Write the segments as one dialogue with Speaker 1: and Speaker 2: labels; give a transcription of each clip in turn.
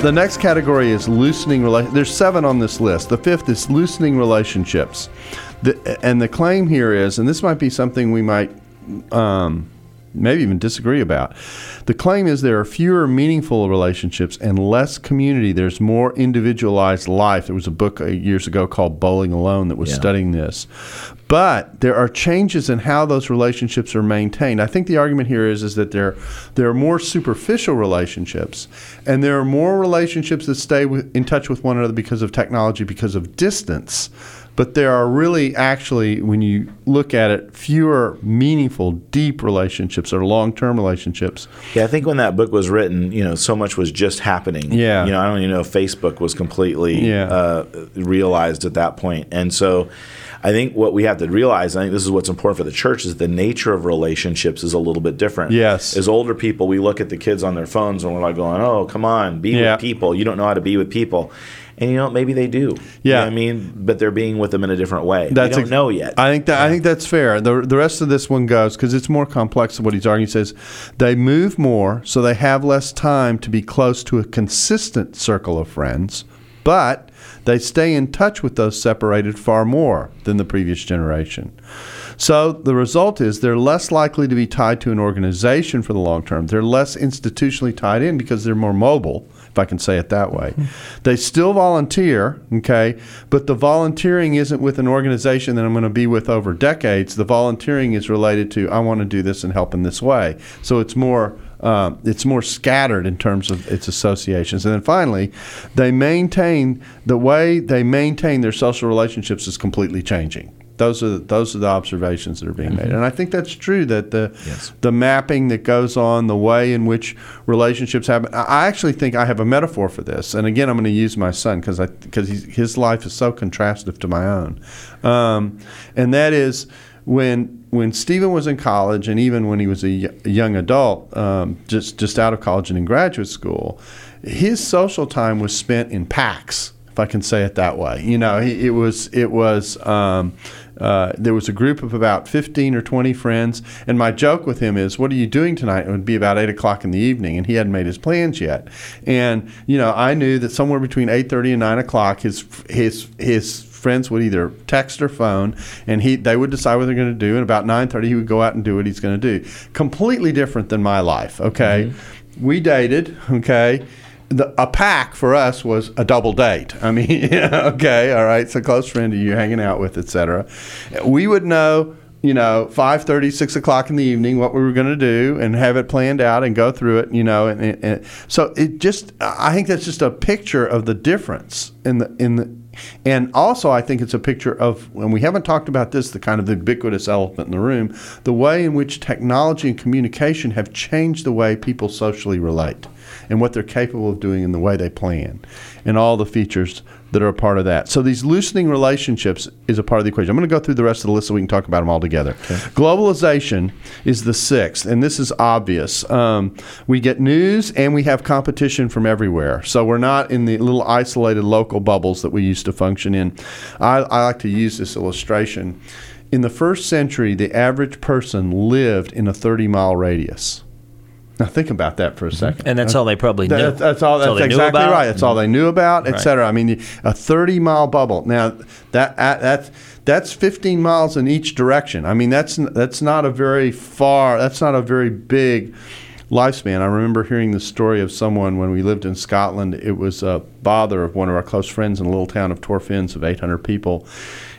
Speaker 1: The next category is loosening relationships. There's seven on this list. The fifth is loosening relationships. The, and the claim here is, and this might be something we might um, maybe even disagree about. The claim is there are fewer meaningful relationships and less community. There's more individualized life. There was a book uh, years ago called Bowling Alone that was
Speaker 2: Yeah.
Speaker 1: studying this. But there are changes in how those relationships are maintained. I think the argument here is, is that there, there are more superficial relationships, and there are more relationships that stay with, in touch with one another because of technology, because of distance. But there are really, actually, when you look at it, fewer meaningful, deep relationships or long term relationships.
Speaker 2: Yeah, I think when that book was written, you know, so much was just happening.
Speaker 1: Yeah.
Speaker 2: You know, I don't even know if Facebook was completely
Speaker 1: Yeah.
Speaker 2: uh, realized at that point. And so I think what we have to realize, I think this is what's important for the church, is the nature of relationships is a little bit different.
Speaker 1: Yes.
Speaker 2: As older people, we look at the kids on their phones and we're like going, oh, come on, be
Speaker 1: Yeah.
Speaker 2: with people. You don't know how to be with people. And you know, maybe they do. You know
Speaker 1: Yeah.
Speaker 2: I mean, but they're being with them in a different way.
Speaker 1: That's
Speaker 2: we don't
Speaker 1: ex-
Speaker 2: know yet.
Speaker 1: I think that I think that's fair. The the rest of this one goes because it's more complex than what he's arguing. He says they move more, so they have less time to be close to a consistent circle of friends, but they stay in touch with those separated far more than the previous generation. So the result is they're less likely to be tied to an organization for the long term. They're less institutionally tied in because they're more mobile, if I can say it that way. They still volunteer, okay, but the volunteering isn't with an organization that I'm going to be with over decades. The volunteering is related to I want to do this and help in this way. So it's more um, it's more scattered in terms of its associations. And then finally, they maintain the way they maintain their social relationships is completely changing. Those are those are the observations that are being made, and I think that's true. That the
Speaker 2: Yes.
Speaker 1: the mapping that goes on, the way in which relationships happen. I actually think I have a metaphor for this, and again, I'm going to use my son because I because his life is so contrastive to my own, um, and that is when when Stephen was in college, and even when he was a, young adult, um, just just out of college and in graduate school, his social time was spent in packs if I can say it that way. You know, he, it was it was um, uh, there was a group of about fifteen or twenty friends, and my joke with him is, "What are you doing tonight?" It would be about eight o'clock in the evening, and he hadn't made his plans yet. And you know, I knew that somewhere between eight thirty and nine o'clock, his his his friends would either text or phone, and he they would decide what they're going to do. And about nine thirty, he would go out and do what he's going to do. Completely different than my life. Okay, we dated. Okay the, a pack for us was a double date. I mean, yeah, okay, all right, a close friend of you hanging out with, etc. We would know, you know, 5.30, 6 o'clock in the evening what we were going to do and have it planned out and go through it, you know. And, and, and so it just, I think that's just a picture of the difference in the, in the, and also, I think it's a picture of, and we haven't talked about this, the kind of the ubiquitous elephant in the room, the way in which technology and communication have changed the way people socially relate and what they're capable of doing and the way they plan and all the features that are a part of that. So these loosening relationships is a part of the equation. I'm going to go through the rest of the list so we can talk about them all together. Globalization is the sixth, and this is obvious. Um, we get news and we have competition from everywhere. So we're not in the little isolated local bubbles that we used to function in. I, I like to use this illustration. In the first century, the average person lived in a 30 mile radius. Now think about that for a second.
Speaker 3: And that's all they probably knew.
Speaker 1: That- that's all. That's,
Speaker 3: they knew
Speaker 1: exactly
Speaker 3: about.
Speaker 1: right. That's all they knew about, et
Speaker 3: Right.
Speaker 1: cetera. I mean, a thirty-mile bubble. Now that uh, that's that's fifteen miles in each direction. I mean, that's that's not a very far. That's not a very big lifespan. I remember hearing the story of someone when we lived in Scotland. It was a father of one of our close friends in a little town of Torphins of 800 people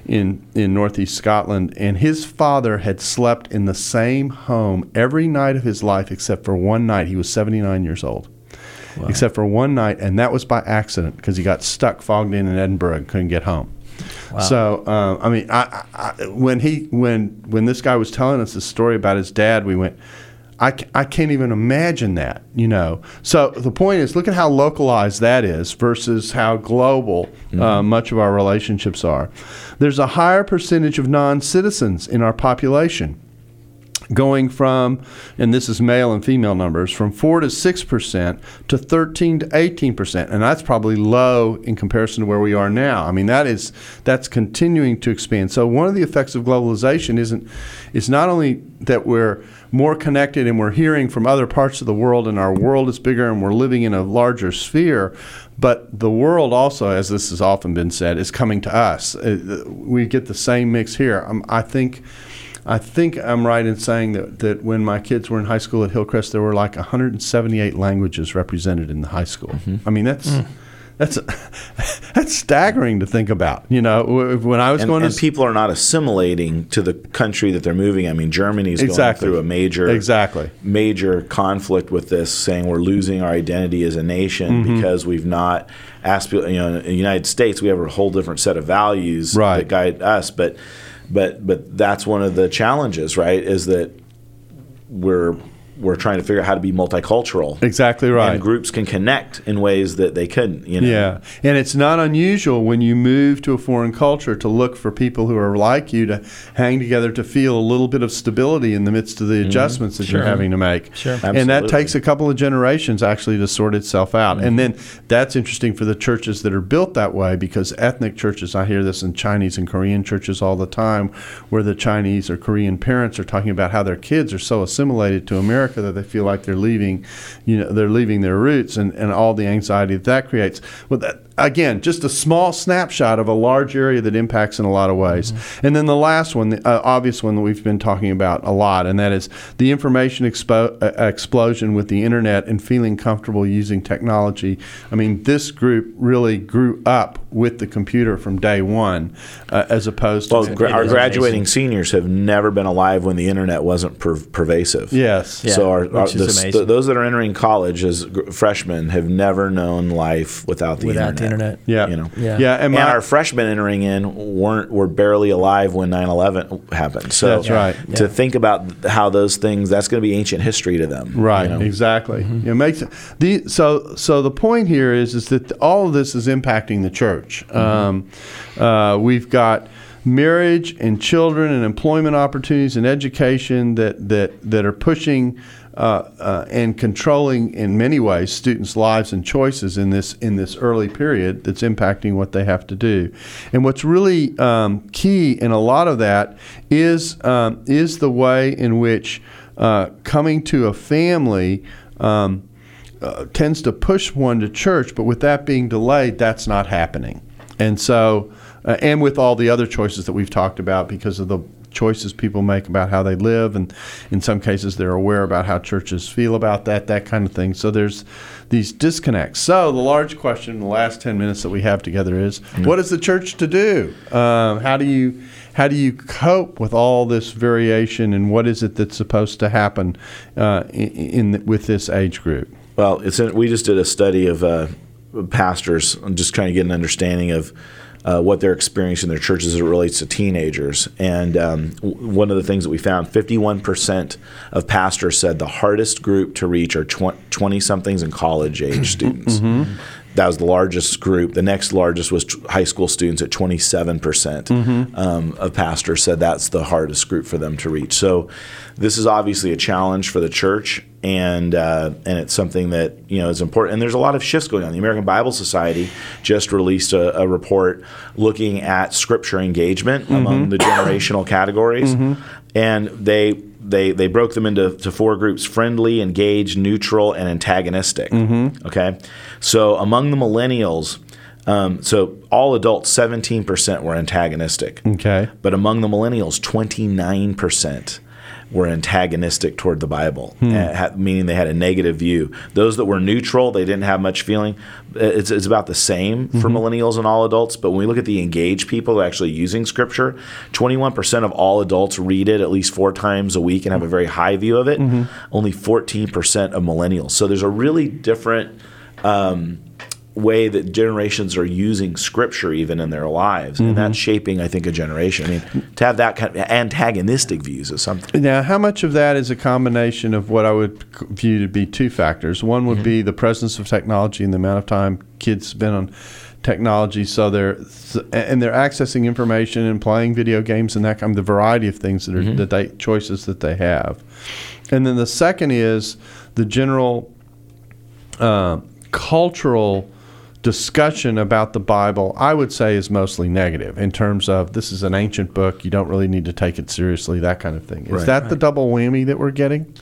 Speaker 1: in in northeast Scotland, and his father had slept in the same home every night of his life except for one night. He was 79 years old. Except for one night, and that was by accident because he got stuck fogged in in Edinburgh and couldn't get home. So um, I mean, I, I- when he when when this guy was telling us the story about his dad, we went, I, I can't even imagine that, you know. So the point is, look at how localized that is versus how global uh, much of our relationships are. There's a higher percentage of non citizens in our population going from, and this is male and female numbers, from 4 to 6% to 13 to 18%. And that's probably low in comparison to where we are now. I mean, that is, that's continuing to expand. So one of the effects of globalization isn't, is not only that we're more connected and we're hearing from other parts of the world and our world is bigger and we're living in a larger sphere, but the world also, as this has often been said, is coming to us. Uh, We get the same mix here. Um, I think I think I'm right in saying that, that when my kids were in high school at Hillcrest, there were like 178 languages represented in the high school. I mean, that's that's that's staggering to think about. You know, when I was
Speaker 2: and,
Speaker 1: going
Speaker 2: and
Speaker 1: to
Speaker 2: people are not assimilating to the country that they're moving. I mean, Germany's
Speaker 1: Exactly.
Speaker 2: going through a major
Speaker 1: Exactly.
Speaker 2: major conflict with this, saying we're losing our identity as a nation
Speaker 1: Mm-hmm.
Speaker 2: because we've not asked. You know, in the United States, we have a whole different set of values
Speaker 1: Right.
Speaker 2: that guide us, but but but that's one of the challenges, right? Is that we're we're trying to figure out how to be multicultural.
Speaker 1: Exactly right.
Speaker 2: And groups can connect in ways that they couldn't. You know?
Speaker 1: Yeah, and it's not unusual when you move to a foreign culture to look for people who are like you to hang together to feel a little bit of stability in the midst of the mm-hmm. adjustments that you're having to make.
Speaker 3: Sure. Absolutely.
Speaker 1: And that takes a couple of generations actually to sort itself out. And mm-hmm. then that's interesting for the churches that are built that way because ethnic churches, I hear this in Chinese and Korean churches all the time, where the Chinese or Korean parents are talking about how their kids are so assimilated to America that they feel like they're leaving, you know, they're leaving their roots and, and all the anxiety that that creates. Well, that, again, just a small snapshot of a large area that impacts in a lot of ways. And then the last one, the uh, obvious one that we've been talking about a lot, and that is the information expo- uh, explosion with the internet and feeling comfortable using technology. I mean, this group really grew up with the computer from day one, uh, as opposed to
Speaker 2: gra- our graduating
Speaker 3: amazing.
Speaker 2: seniors have never been alive when the internet wasn't per- pervasive.
Speaker 1: yes,
Speaker 3: Yeah.
Speaker 2: so our, our, the, the- those that are entering college as gr- freshmen have never known life without the
Speaker 3: without
Speaker 2: internet.
Speaker 3: The internet.
Speaker 1: yeah,
Speaker 2: you know.
Speaker 1: yeah,
Speaker 3: Yeah.
Speaker 1: and,
Speaker 2: And, our freshmen entering in weren't were barely alive when 9/11 happened. So
Speaker 1: That's right.
Speaker 2: To
Speaker 3: Yeah.
Speaker 2: think about how those things that's going to be ancient history to them. you
Speaker 1: Right,
Speaker 2: know?
Speaker 1: exactly. It makes the so so the point here is is that all of this is impacting the church. Um, uh, we've got marriage and children and employment opportunities and education that that that are pushing. Uh, uh, and controlling in many ways students' lives and choices in this in this early period that's impacting what they have to do. And what's really um, key in a lot of that is um, is the way in which uh, coming to a family um, uh, tends to push one to church, but with that being delayed, that's not happening. And so, uh, and with all the other choices that we've talked about because of the choices people make about how they live, and in some cases they're aware about how churches feel about that, that kind of thing. So there's these disconnects. So the large question in the last 10 minutes that we have together is what is the church to do? Um, how do you how do you cope with all this variation, and what is it that's supposed to happen uh, in, in with this age group?
Speaker 2: Well, we just did a study of uh, pastors. I'm just trying to get an understanding of uh, what they're experiencing in their churches as it relates to teenagers. And um, w- one of the things that we found 51% of pastors said the hardest group to reach are 20 somethings and college age students. That was the largest group. The next largest was t- high school students at 27% um, of pastors said that's the hardest group for them to reach. So this is obviously a challenge for the church, and uh, and it's something that you know is important. And there's a lot of shifts going on. The American Bible Society just released a, a report looking at scripture engagement among the generational categories, and they they they broke them into to four groups: friendly, engaged, neutral, and antagonistic. Okay, so among the millennials. Um, so all adults, 17% were antagonistic.
Speaker 1: Okay.
Speaker 2: But among the millennials, 29% were antagonistic toward the Bible, uh, ha- meaning they had a negative view. Those that were neutral, they didn't have much feeling. Uh, It's, it's about the same for millennials and all adults. But when we look at the engaged people actually using Scripture, 21% of all adults read it at least four times a week and have a very high view of it. Only 14% of millennials. So there's a really different way that generations are using scripture even in their lives and that's mhm. shaping i think a generation. I mean to have that kind of antagonistic views is something.
Speaker 1: Now, how much of that is a combination of what I would view to be two factors? One would mhm. be the presence of technology and the amount of time kids spend on technology, so they're and they're accessing information and playing video games and that kind of the variety of things that are mm-hmm. that they choices that they have. And then the second is the general uh, cultural discussion about the Bible, I would say, is mostly negative in terms of this is an ancient book. You don't really need to take it seriously, that kind of thing. Is
Speaker 2: Right.
Speaker 1: that the double whammy that we're getting?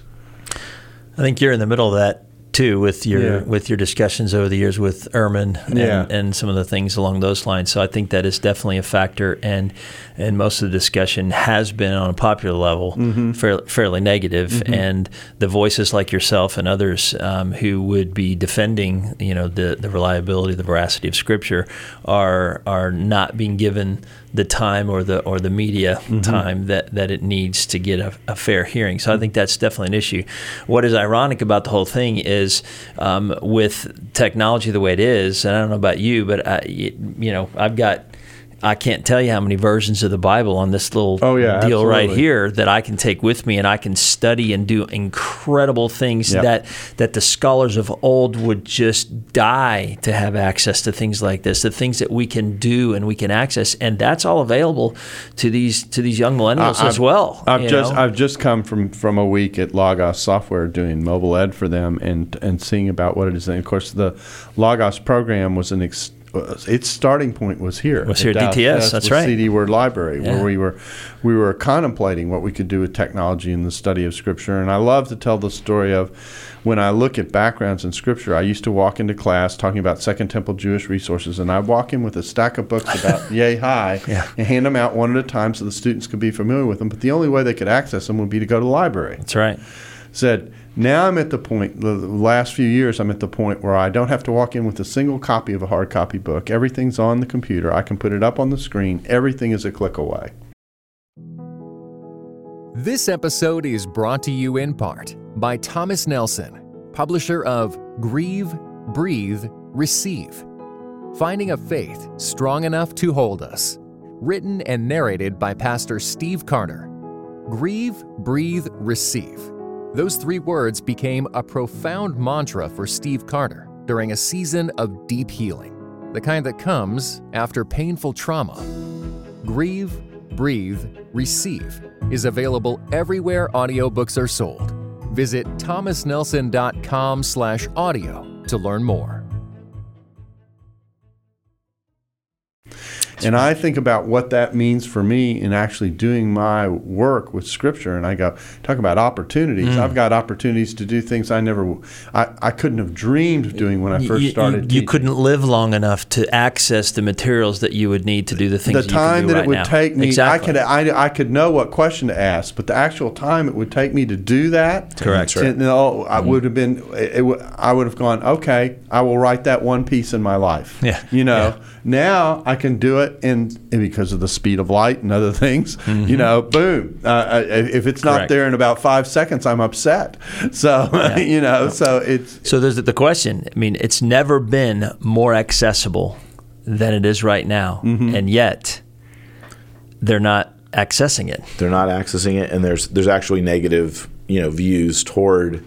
Speaker 3: I think you're in the middle of that too with your
Speaker 1: Yeah.
Speaker 3: with your discussions over the years with Ehrman and,
Speaker 1: Yeah.
Speaker 3: and some of the things along those lines. So I think that is definitely a factor, and and most of the discussion has been on a popular level
Speaker 1: Mm-hmm.
Speaker 3: fairly, fairly negative. And the voices like yourself and others um, who would be defending, you know, the the reliability, the veracity of Scripture, are are not being given the time or the or the media
Speaker 1: Mm-hmm.
Speaker 3: time that, that it needs to get a, a fair hearing. So I think that's definitely an issue. What is ironic about the whole thing is um, with technology the way it is, and I don't know about you, but I, you know I've got. I can't tell you how many versions of the Bible on this little
Speaker 1: Oh, yeah,
Speaker 3: deal right here that I can take with me and I can study and do incredible things
Speaker 1: Yep.
Speaker 3: that that the scholars of old would just die to have access to things like this, the things that we can do and we can access, and that's all available to these to these young millennials
Speaker 1: I-
Speaker 3: as well.
Speaker 1: I've just
Speaker 3: know?
Speaker 1: I've just come from from a week at Logos Software doing mobile ed for them and and seeing about what it is. And of course, the Logos program was an ex, its starting point was here.
Speaker 3: Was here at
Speaker 1: Dallas
Speaker 3: DTS,
Speaker 1: Fest
Speaker 3: that's right.
Speaker 1: CD Word Library,
Speaker 3: Yeah.
Speaker 1: where we were we were contemplating what we could do with technology and the study of Scripture. And I love to tell the story of when I look at backgrounds in Scripture. I used to walk into class talking about Second Temple Jewish resources, and I'd walk in with a stack of books about yay high
Speaker 3: Yeah.
Speaker 1: and hand them out one at a time so the students could be familiar with them. But the only way they could access them would be to go to the library.
Speaker 3: that's right.
Speaker 1: Said, now I'm at the point, the last few years, I'm at the point where I don't have to walk in with a single copy of a hard copy book. Everything's on the computer. I can put it up on the screen. Everything is a click away.
Speaker 4: This episode is brought to you in part by Thomas Nelson, publisher of Grieve, Breathe, Receive Finding a Faith Strong Enough to Hold Us. Written and narrated by Pastor Steve Carter. Grieve, Breathe, Receive. Those three words became a profound mantra for Steve Carter during a season of deep healing, the kind that comes after painful trauma. Grieve, Breathe, Receive is available everywhere audiobooks are sold. Visit thomasnelson.com slash audio to learn more.
Speaker 1: And I think about what that means for me in actually doing my work with Scripture. And I go, talk about opportunities. Mm. I've got opportunities to do things I never, I, I couldn't have dreamed of doing when I first
Speaker 3: you,
Speaker 1: started.
Speaker 3: you, you couldn't live long enough to access the materials that you would need to do the things
Speaker 1: the time that
Speaker 3: right
Speaker 1: it would
Speaker 3: now.
Speaker 1: take me,
Speaker 3: exactly.
Speaker 1: I could I, I could know what question to ask, but the actual time it would take me to do that,
Speaker 3: Correct.
Speaker 1: to- no, I mm-hmm. would have been. It, it, I would have gone. Okay, I will write that one piece in my life.
Speaker 3: Yeah,
Speaker 1: you know.
Speaker 3: yeah.
Speaker 1: Now I can do it, and, and because of the speed of light and other things, you know, boom. Uh, if it's not
Speaker 3: Mm-hmm. Correct.
Speaker 1: there in about five seconds, I'm upset. So you know, so it's
Speaker 3: So there's the question. I mean, it's never been more accessible than it is right now,
Speaker 1: Mm-hmm.
Speaker 3: and yet they're not accessing it.
Speaker 2: they're not accessing it and there's there's actually negative you know views toward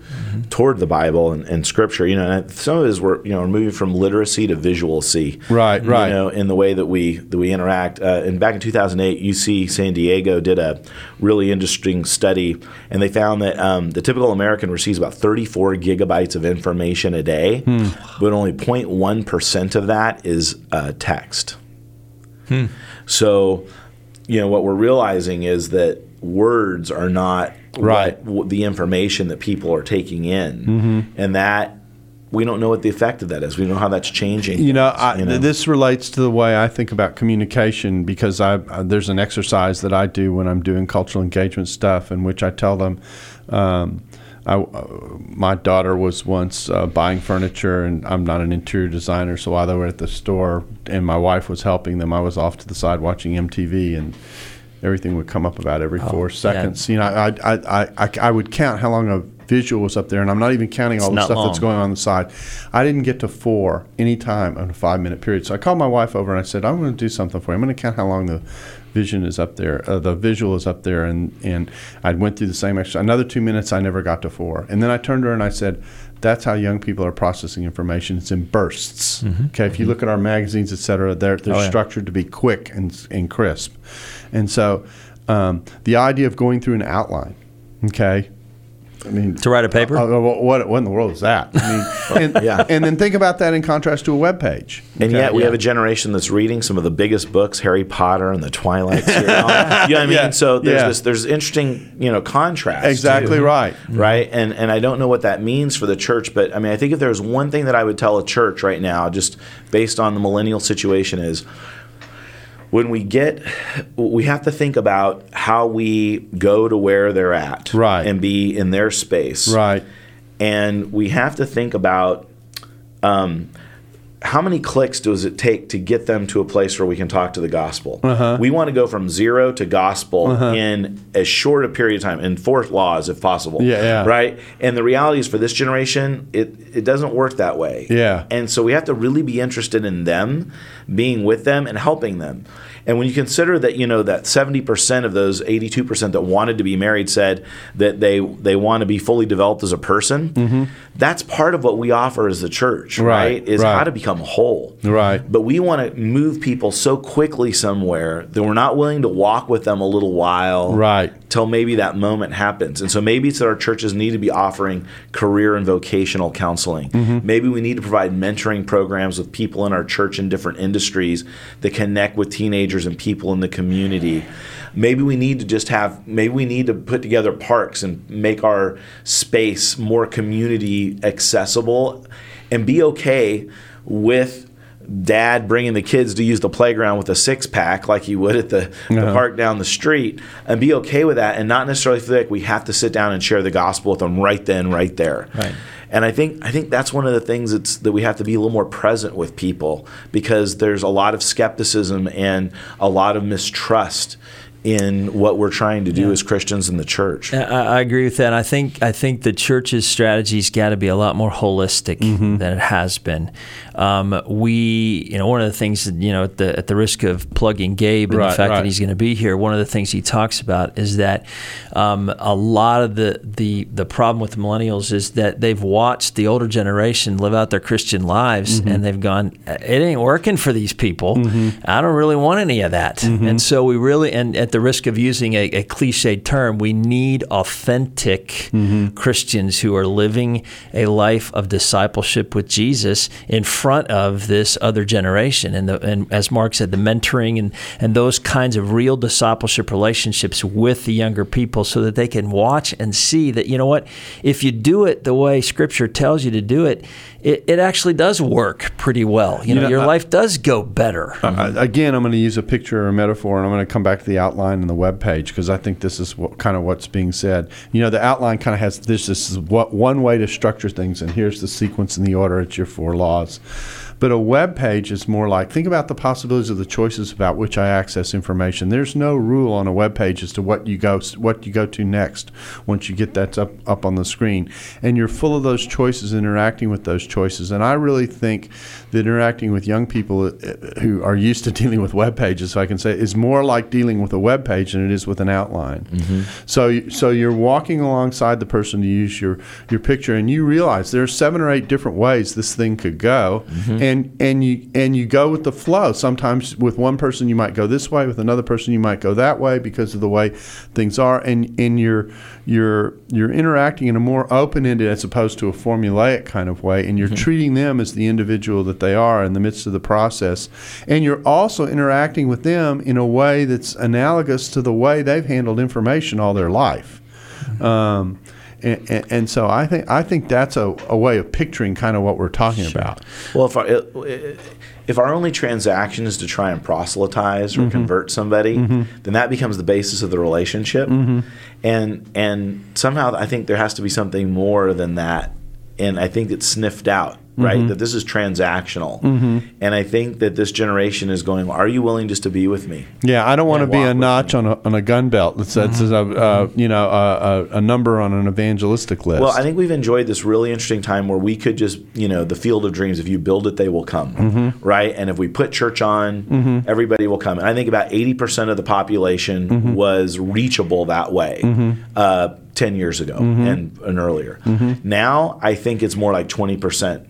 Speaker 2: toward the bible and, and scripture you know and some of it is we're you know we're moving from literacy to visualacy
Speaker 1: Right, right.
Speaker 2: you know in the way that we that we interact uh, and back in 2008 uc san diego did a really interesting study and they found that um, the typical american receives about 34 gigabytes of information a day
Speaker 1: Hmm.
Speaker 2: but only 0.1% of that is uh, text
Speaker 1: Hmm.
Speaker 2: so, you know, what we're realizing is that words are not
Speaker 1: Right.
Speaker 2: what, what the information that people are taking in,
Speaker 1: Mm-hmm.
Speaker 2: and that we don't know what the effect of that is. We don't know how that's changing.
Speaker 1: You know, I,
Speaker 2: you know?
Speaker 1: this relates to the way I think about communication because I uh, there's an exercise that I do when I'm doing cultural engagement stuff in which I tell them. Um, I, uh, my daughter was once uh, buying furniture, and I'm not an interior designer, so while they were at the store and my wife was helping them, I was off to the side watching MTV, and everything would come up about every four seconds. You know, I, I, I, I, I would count how long a visual was up there, and I'm not even counting all the
Speaker 3: not
Speaker 1: stuff that's going on on the side. I didn't get to four any time in a five minute period. So I called my wife over and I said, I'm going to do something for you. I'm going to count how long the vision is up there, uh, the visual is up there, and and I went through the same exercise. Another two minutes, I never got to four, and then I turned to her and I said. That's how young people are processing information. It's in bursts. Okay, if you look at our magazines, et cetera, they're, they're
Speaker 3: Mm-hmm. Oh, yeah.
Speaker 1: structured to be quick and, and crisp. And so um, the idea of going through an outline, okay, I mean,
Speaker 3: To write a paper?
Speaker 1: uh, what, what, what in the world is that? I mean, and,
Speaker 2: Yeah.
Speaker 1: and then think about that in contrast to a web page.
Speaker 2: And yet we
Speaker 3: yeah.
Speaker 2: have a generation that's reading some of the biggest books, Harry Potter and the Twilight series. you know what I mean?
Speaker 1: Yeah.
Speaker 2: So there's
Speaker 1: Yeah.
Speaker 2: this there's interesting, you know, contrast.
Speaker 1: Exactly
Speaker 2: too.
Speaker 1: right.
Speaker 2: Right. And and I don't know what that means for the church, but I mean I think if there's one thing that I would tell a church right now, just based on the millennial situation, is when we get we have to think about how we go to where they're at
Speaker 1: Right.
Speaker 2: and be in their space
Speaker 1: Right.
Speaker 2: and we have to think about um, how many clicks does it take to get them to a place where we can talk to the gospel?
Speaker 1: Uh-huh.
Speaker 2: We want to go from zero to gospel in as short a period of time, in four laws if possible.
Speaker 1: Yeah, yeah.
Speaker 2: Right? And the reality is for this generation, it, it doesn't work that way.
Speaker 1: Yeah.
Speaker 2: And so we have to really be interested in them, being with them, and helping them. And when you consider that, you know, that 70% of those 82% that wanted to be married said that they they want to be fully developed as a person, that's part of what we offer as the church,
Speaker 1: Mm-hmm. Right,
Speaker 2: right? Is
Speaker 1: right.
Speaker 2: how to become whole.
Speaker 1: Right.
Speaker 2: But we want to move people so quickly somewhere that we're not willing to walk with them a little while
Speaker 1: Right.
Speaker 2: till maybe that moment happens. And so maybe it's that our churches need to be offering career and vocational counseling.
Speaker 1: Mm-hmm.
Speaker 2: Maybe we need to provide mentoring programs with people in our church in different industries that connect with teenagers and people in the community. Maybe we need to just have, maybe we need to put together parks and make our space more community accessible and be okay with dad bringing the kids to use the playground with a six pack like you would at the, the park down the street and be okay with that and not necessarily feel like we have to sit down and share the gospel with them right then right there
Speaker 3: Right.
Speaker 2: And I think I think that's one of the things that's that we have to be a little more present with people because there's a lot of skepticism and a lot of mistrust in what we're trying to do as Christians in the church.
Speaker 3: I, I agree with that. I think I think the church's strategy's got to be a lot more holistic
Speaker 1: Mm-hmm.
Speaker 3: than it has been. Um, we, you know, one of the things that, you know, at the at the risk of plugging Gabe and
Speaker 1: Right,
Speaker 3: the fact
Speaker 1: right.
Speaker 3: that he's going to be here, one of the things he talks about is that um, a lot of the the the problem with the millennials is that they've watched the older generation live out their Christian lives,
Speaker 1: Mm-hmm.
Speaker 3: and they've gone, it ain't working for these people. I don't really want any of that.
Speaker 1: Mm-hmm.
Speaker 3: And so we really, and at the risk of using a, a cliched term, we need authentic
Speaker 1: Mm-hmm.
Speaker 3: Christians who are living a life of discipleship with Jesus in front of this other generation. And, the, and as Mark said, the mentoring and, and those kinds of real discipleship relationships with the younger people so that they can watch and see that, you know what, if you do it the way Scripture tells you to do it, it, it actually does work pretty well. You know,
Speaker 1: know,
Speaker 3: your
Speaker 1: I-
Speaker 3: life does go better.
Speaker 1: Uh, again, I'm going to use a picture or a metaphor, and I'm going to come back to the outline and the web page because I think this is what, kind of what's being said. You know, the outline kind of has this. This is what one way to structure things, and here's the sequence and the order. It's your four laws. But a web page is more like think about the possibilities of the choices about which I access information. There's no rule on a web page as to what you go what you go to next once you get that up up on the screen, and you're full of those choices, interacting with those choices. And I really think that interacting with young people uh, who are used to dealing with web pages, if I can say, is more like dealing with a web page than it is with an outline. So you- so you're walking alongside the person to use your your picture, and you realize there are seven or eight different ways this thing could go, and and and you and you go with the flow. Sometimes with one person you might go this way, with another person you might go that way because of the way things are, and and you're you're you're interacting in a more open ended as opposed to a formulaic kind of way, and you're treating them as the individual that they are in the midst of the process, and you're also interacting with them in a way that's analogous to the way they've handled information all their life. Um, and, and, and so I think I think that's a, a way of picturing kind of what we're talking about.
Speaker 2: Well, if our, if our only transaction is to try and proselytize or mm-hmm. convert somebody, mm-hmm. then that becomes the basis of the relationship. Mm-hmm. And and somehow I think there has to be something more than that and I think it's sniffed out, right?
Speaker 1: Mm-hmm.
Speaker 2: That this is transactional, and I think that this generation is going. Are you willing just to be with me?
Speaker 1: Yeah, I don't want to be a notch on a, on a gun belt that says a, uh, you know a, a, a number on an evangelistic list.
Speaker 2: Well, I think we've enjoyed this really interesting time where we could just, you know, the field of dreams. If you build it, they will come,
Speaker 1: Mm-hmm.
Speaker 2: right? And if we put church on, everybody will come. And I think about eighty percent of the population
Speaker 1: Mm-hmm.
Speaker 2: was reachable that way. Uh, 10 years ago
Speaker 1: Mm-hmm.
Speaker 2: and, and earlier. Now, I think it's more like 20%.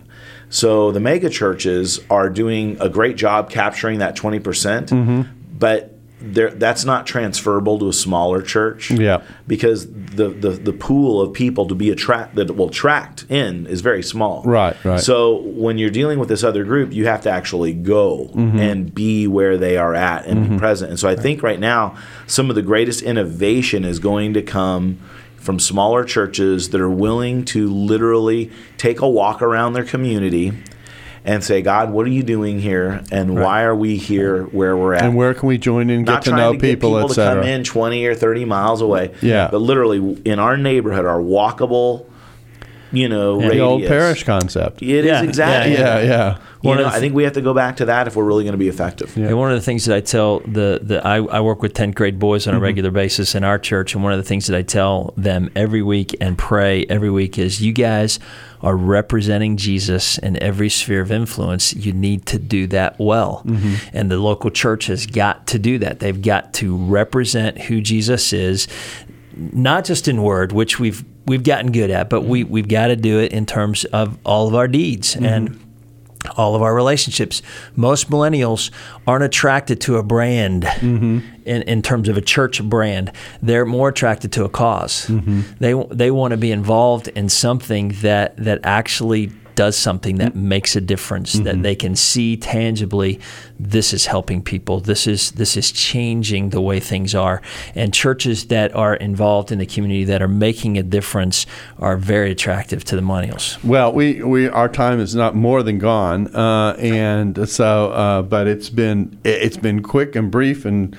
Speaker 2: So the mega churches are doing a great job capturing that 20%, percent
Speaker 1: Mm-hmm.
Speaker 2: but that's not transferable to a smaller church
Speaker 1: Yeah.
Speaker 2: because the, the, the pool of people to be attract that will attract in is very small.
Speaker 1: Right, right.
Speaker 2: So when you're dealing with this other group, you have to actually go
Speaker 1: Mm-hmm.
Speaker 2: and be where they are at and be present. And so I think right now some of the greatest innovation is going to come from smaller churches that are willing to literally take a walk around their community and say, God, what are you doing here, and why are we here where we're at?
Speaker 1: and where can we join in and get
Speaker 2: not
Speaker 1: to know
Speaker 2: to
Speaker 1: people,
Speaker 2: people
Speaker 1: et
Speaker 2: to come in 20 or 30 miles away.
Speaker 1: Yeah.
Speaker 2: But literally in our neighborhood, our walkable, you know,
Speaker 1: The
Speaker 2: radius.
Speaker 1: old parish concept.
Speaker 2: It is
Speaker 3: Yeah,
Speaker 2: exactly.
Speaker 1: Yeah, yeah.
Speaker 2: You
Speaker 3: One of
Speaker 2: know,
Speaker 3: the
Speaker 2: I think we have to go back to that if we're really going to be effective.
Speaker 3: And one of the things that I tell the, the I, I work with 10th grade boys on a mm-hmm. regular basis in our church, and one of the things that I tell them every week and pray every week is you guys are representing Jesus in every sphere of influence. You need to do that well. Mm-hmm. And the local church has got to do that. They've got to represent who Jesus is, not just in word, which we've we've gotten good at, but we, mm-hmm. we've got to do it in terms of all of our deeds. Mm-hmm. And all of our relationships. Most millennials aren't attracted to a brand mm-hmm. in, in terms of a church brand. They're more attracted to a because They they want to be involved in something that that actually does something that makes a difference that they can see tangibly this is helping people this is this is changing the way things are and churches that are involved in the community that are making a difference are very attractive to the millennials
Speaker 1: Well, we, we our time is not more than gone, uh, and so uh, but it's been it- it's been quick and brief and.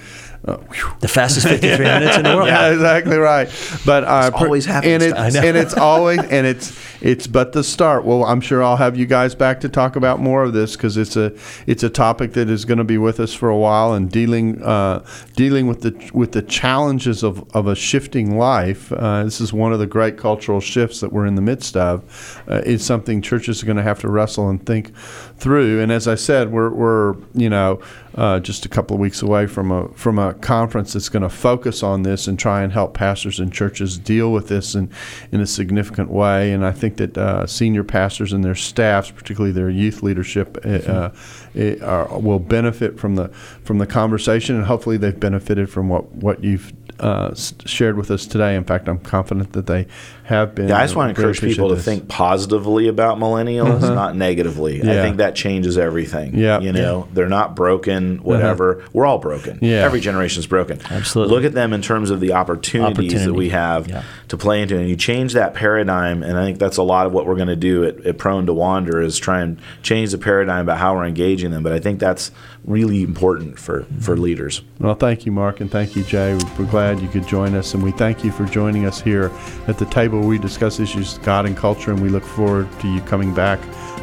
Speaker 1: Uh,
Speaker 3: the fastest 53 minutes in the world
Speaker 1: yeah, exactly right. But uh,
Speaker 2: It's always
Speaker 1: and it's
Speaker 2: to us.
Speaker 1: and it's always and it's it's but the start. Well, I'm sure I'll have you guys back to talk about more of this because it's a it's a topic that is going to be with us for a while and dealing uh, dealing with the with the challenges of, of a shifting life. Uh, this is one of the great cultural shifts that we're in the midst of. Uh, is something churches are going to have to wrestle and think through. And as I said, we're we're you know uh, just a couple of weeks away from a from a conference that's going to focus on this and try and help pastors and churches deal with this in in a significant way. And I think that uh, senior pastors and their staffs, particularly their youth leadership, uh, uh, will benefit from the from the conversation, and hopefully they've benefited from what what you've. Uh, shared with us today. In fact, I'm confident that they have been.
Speaker 2: Yeah, I just want to encourage people to
Speaker 1: this.
Speaker 2: think positively about millennials, not negatively. I think that changes everything.
Speaker 1: Yeah.
Speaker 2: You know, they're not broken, whatever. We're all broken.
Speaker 1: Yeah.
Speaker 2: Every generation's broken.
Speaker 3: Absolutely.
Speaker 2: Look at them in terms of the opportunities that we have
Speaker 3: Yeah.
Speaker 2: to play into. And you change that paradigm, and I think that's a lot of what we're going to do at, at Prone to Wander is try and change the paradigm about how we're engaging them. But I think that's really important for, for leaders.
Speaker 1: Well, thank you, Mark, and thank you, Jay. We're glad you could join us, and we thank you for joining us here at the table we discuss issues of God and culture, and we look forward to you coming back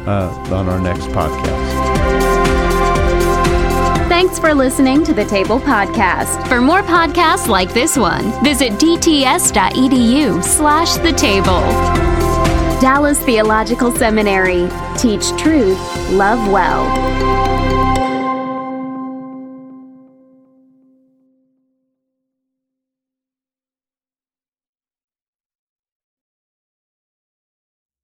Speaker 1: uh, on our next podcast.
Speaker 5: Thanks for listening to the Table Podcast.
Speaker 6: For more podcasts like this one, visit dts.edu slash the table.
Speaker 5: Dallas Theological Seminary. Teach truth, love well.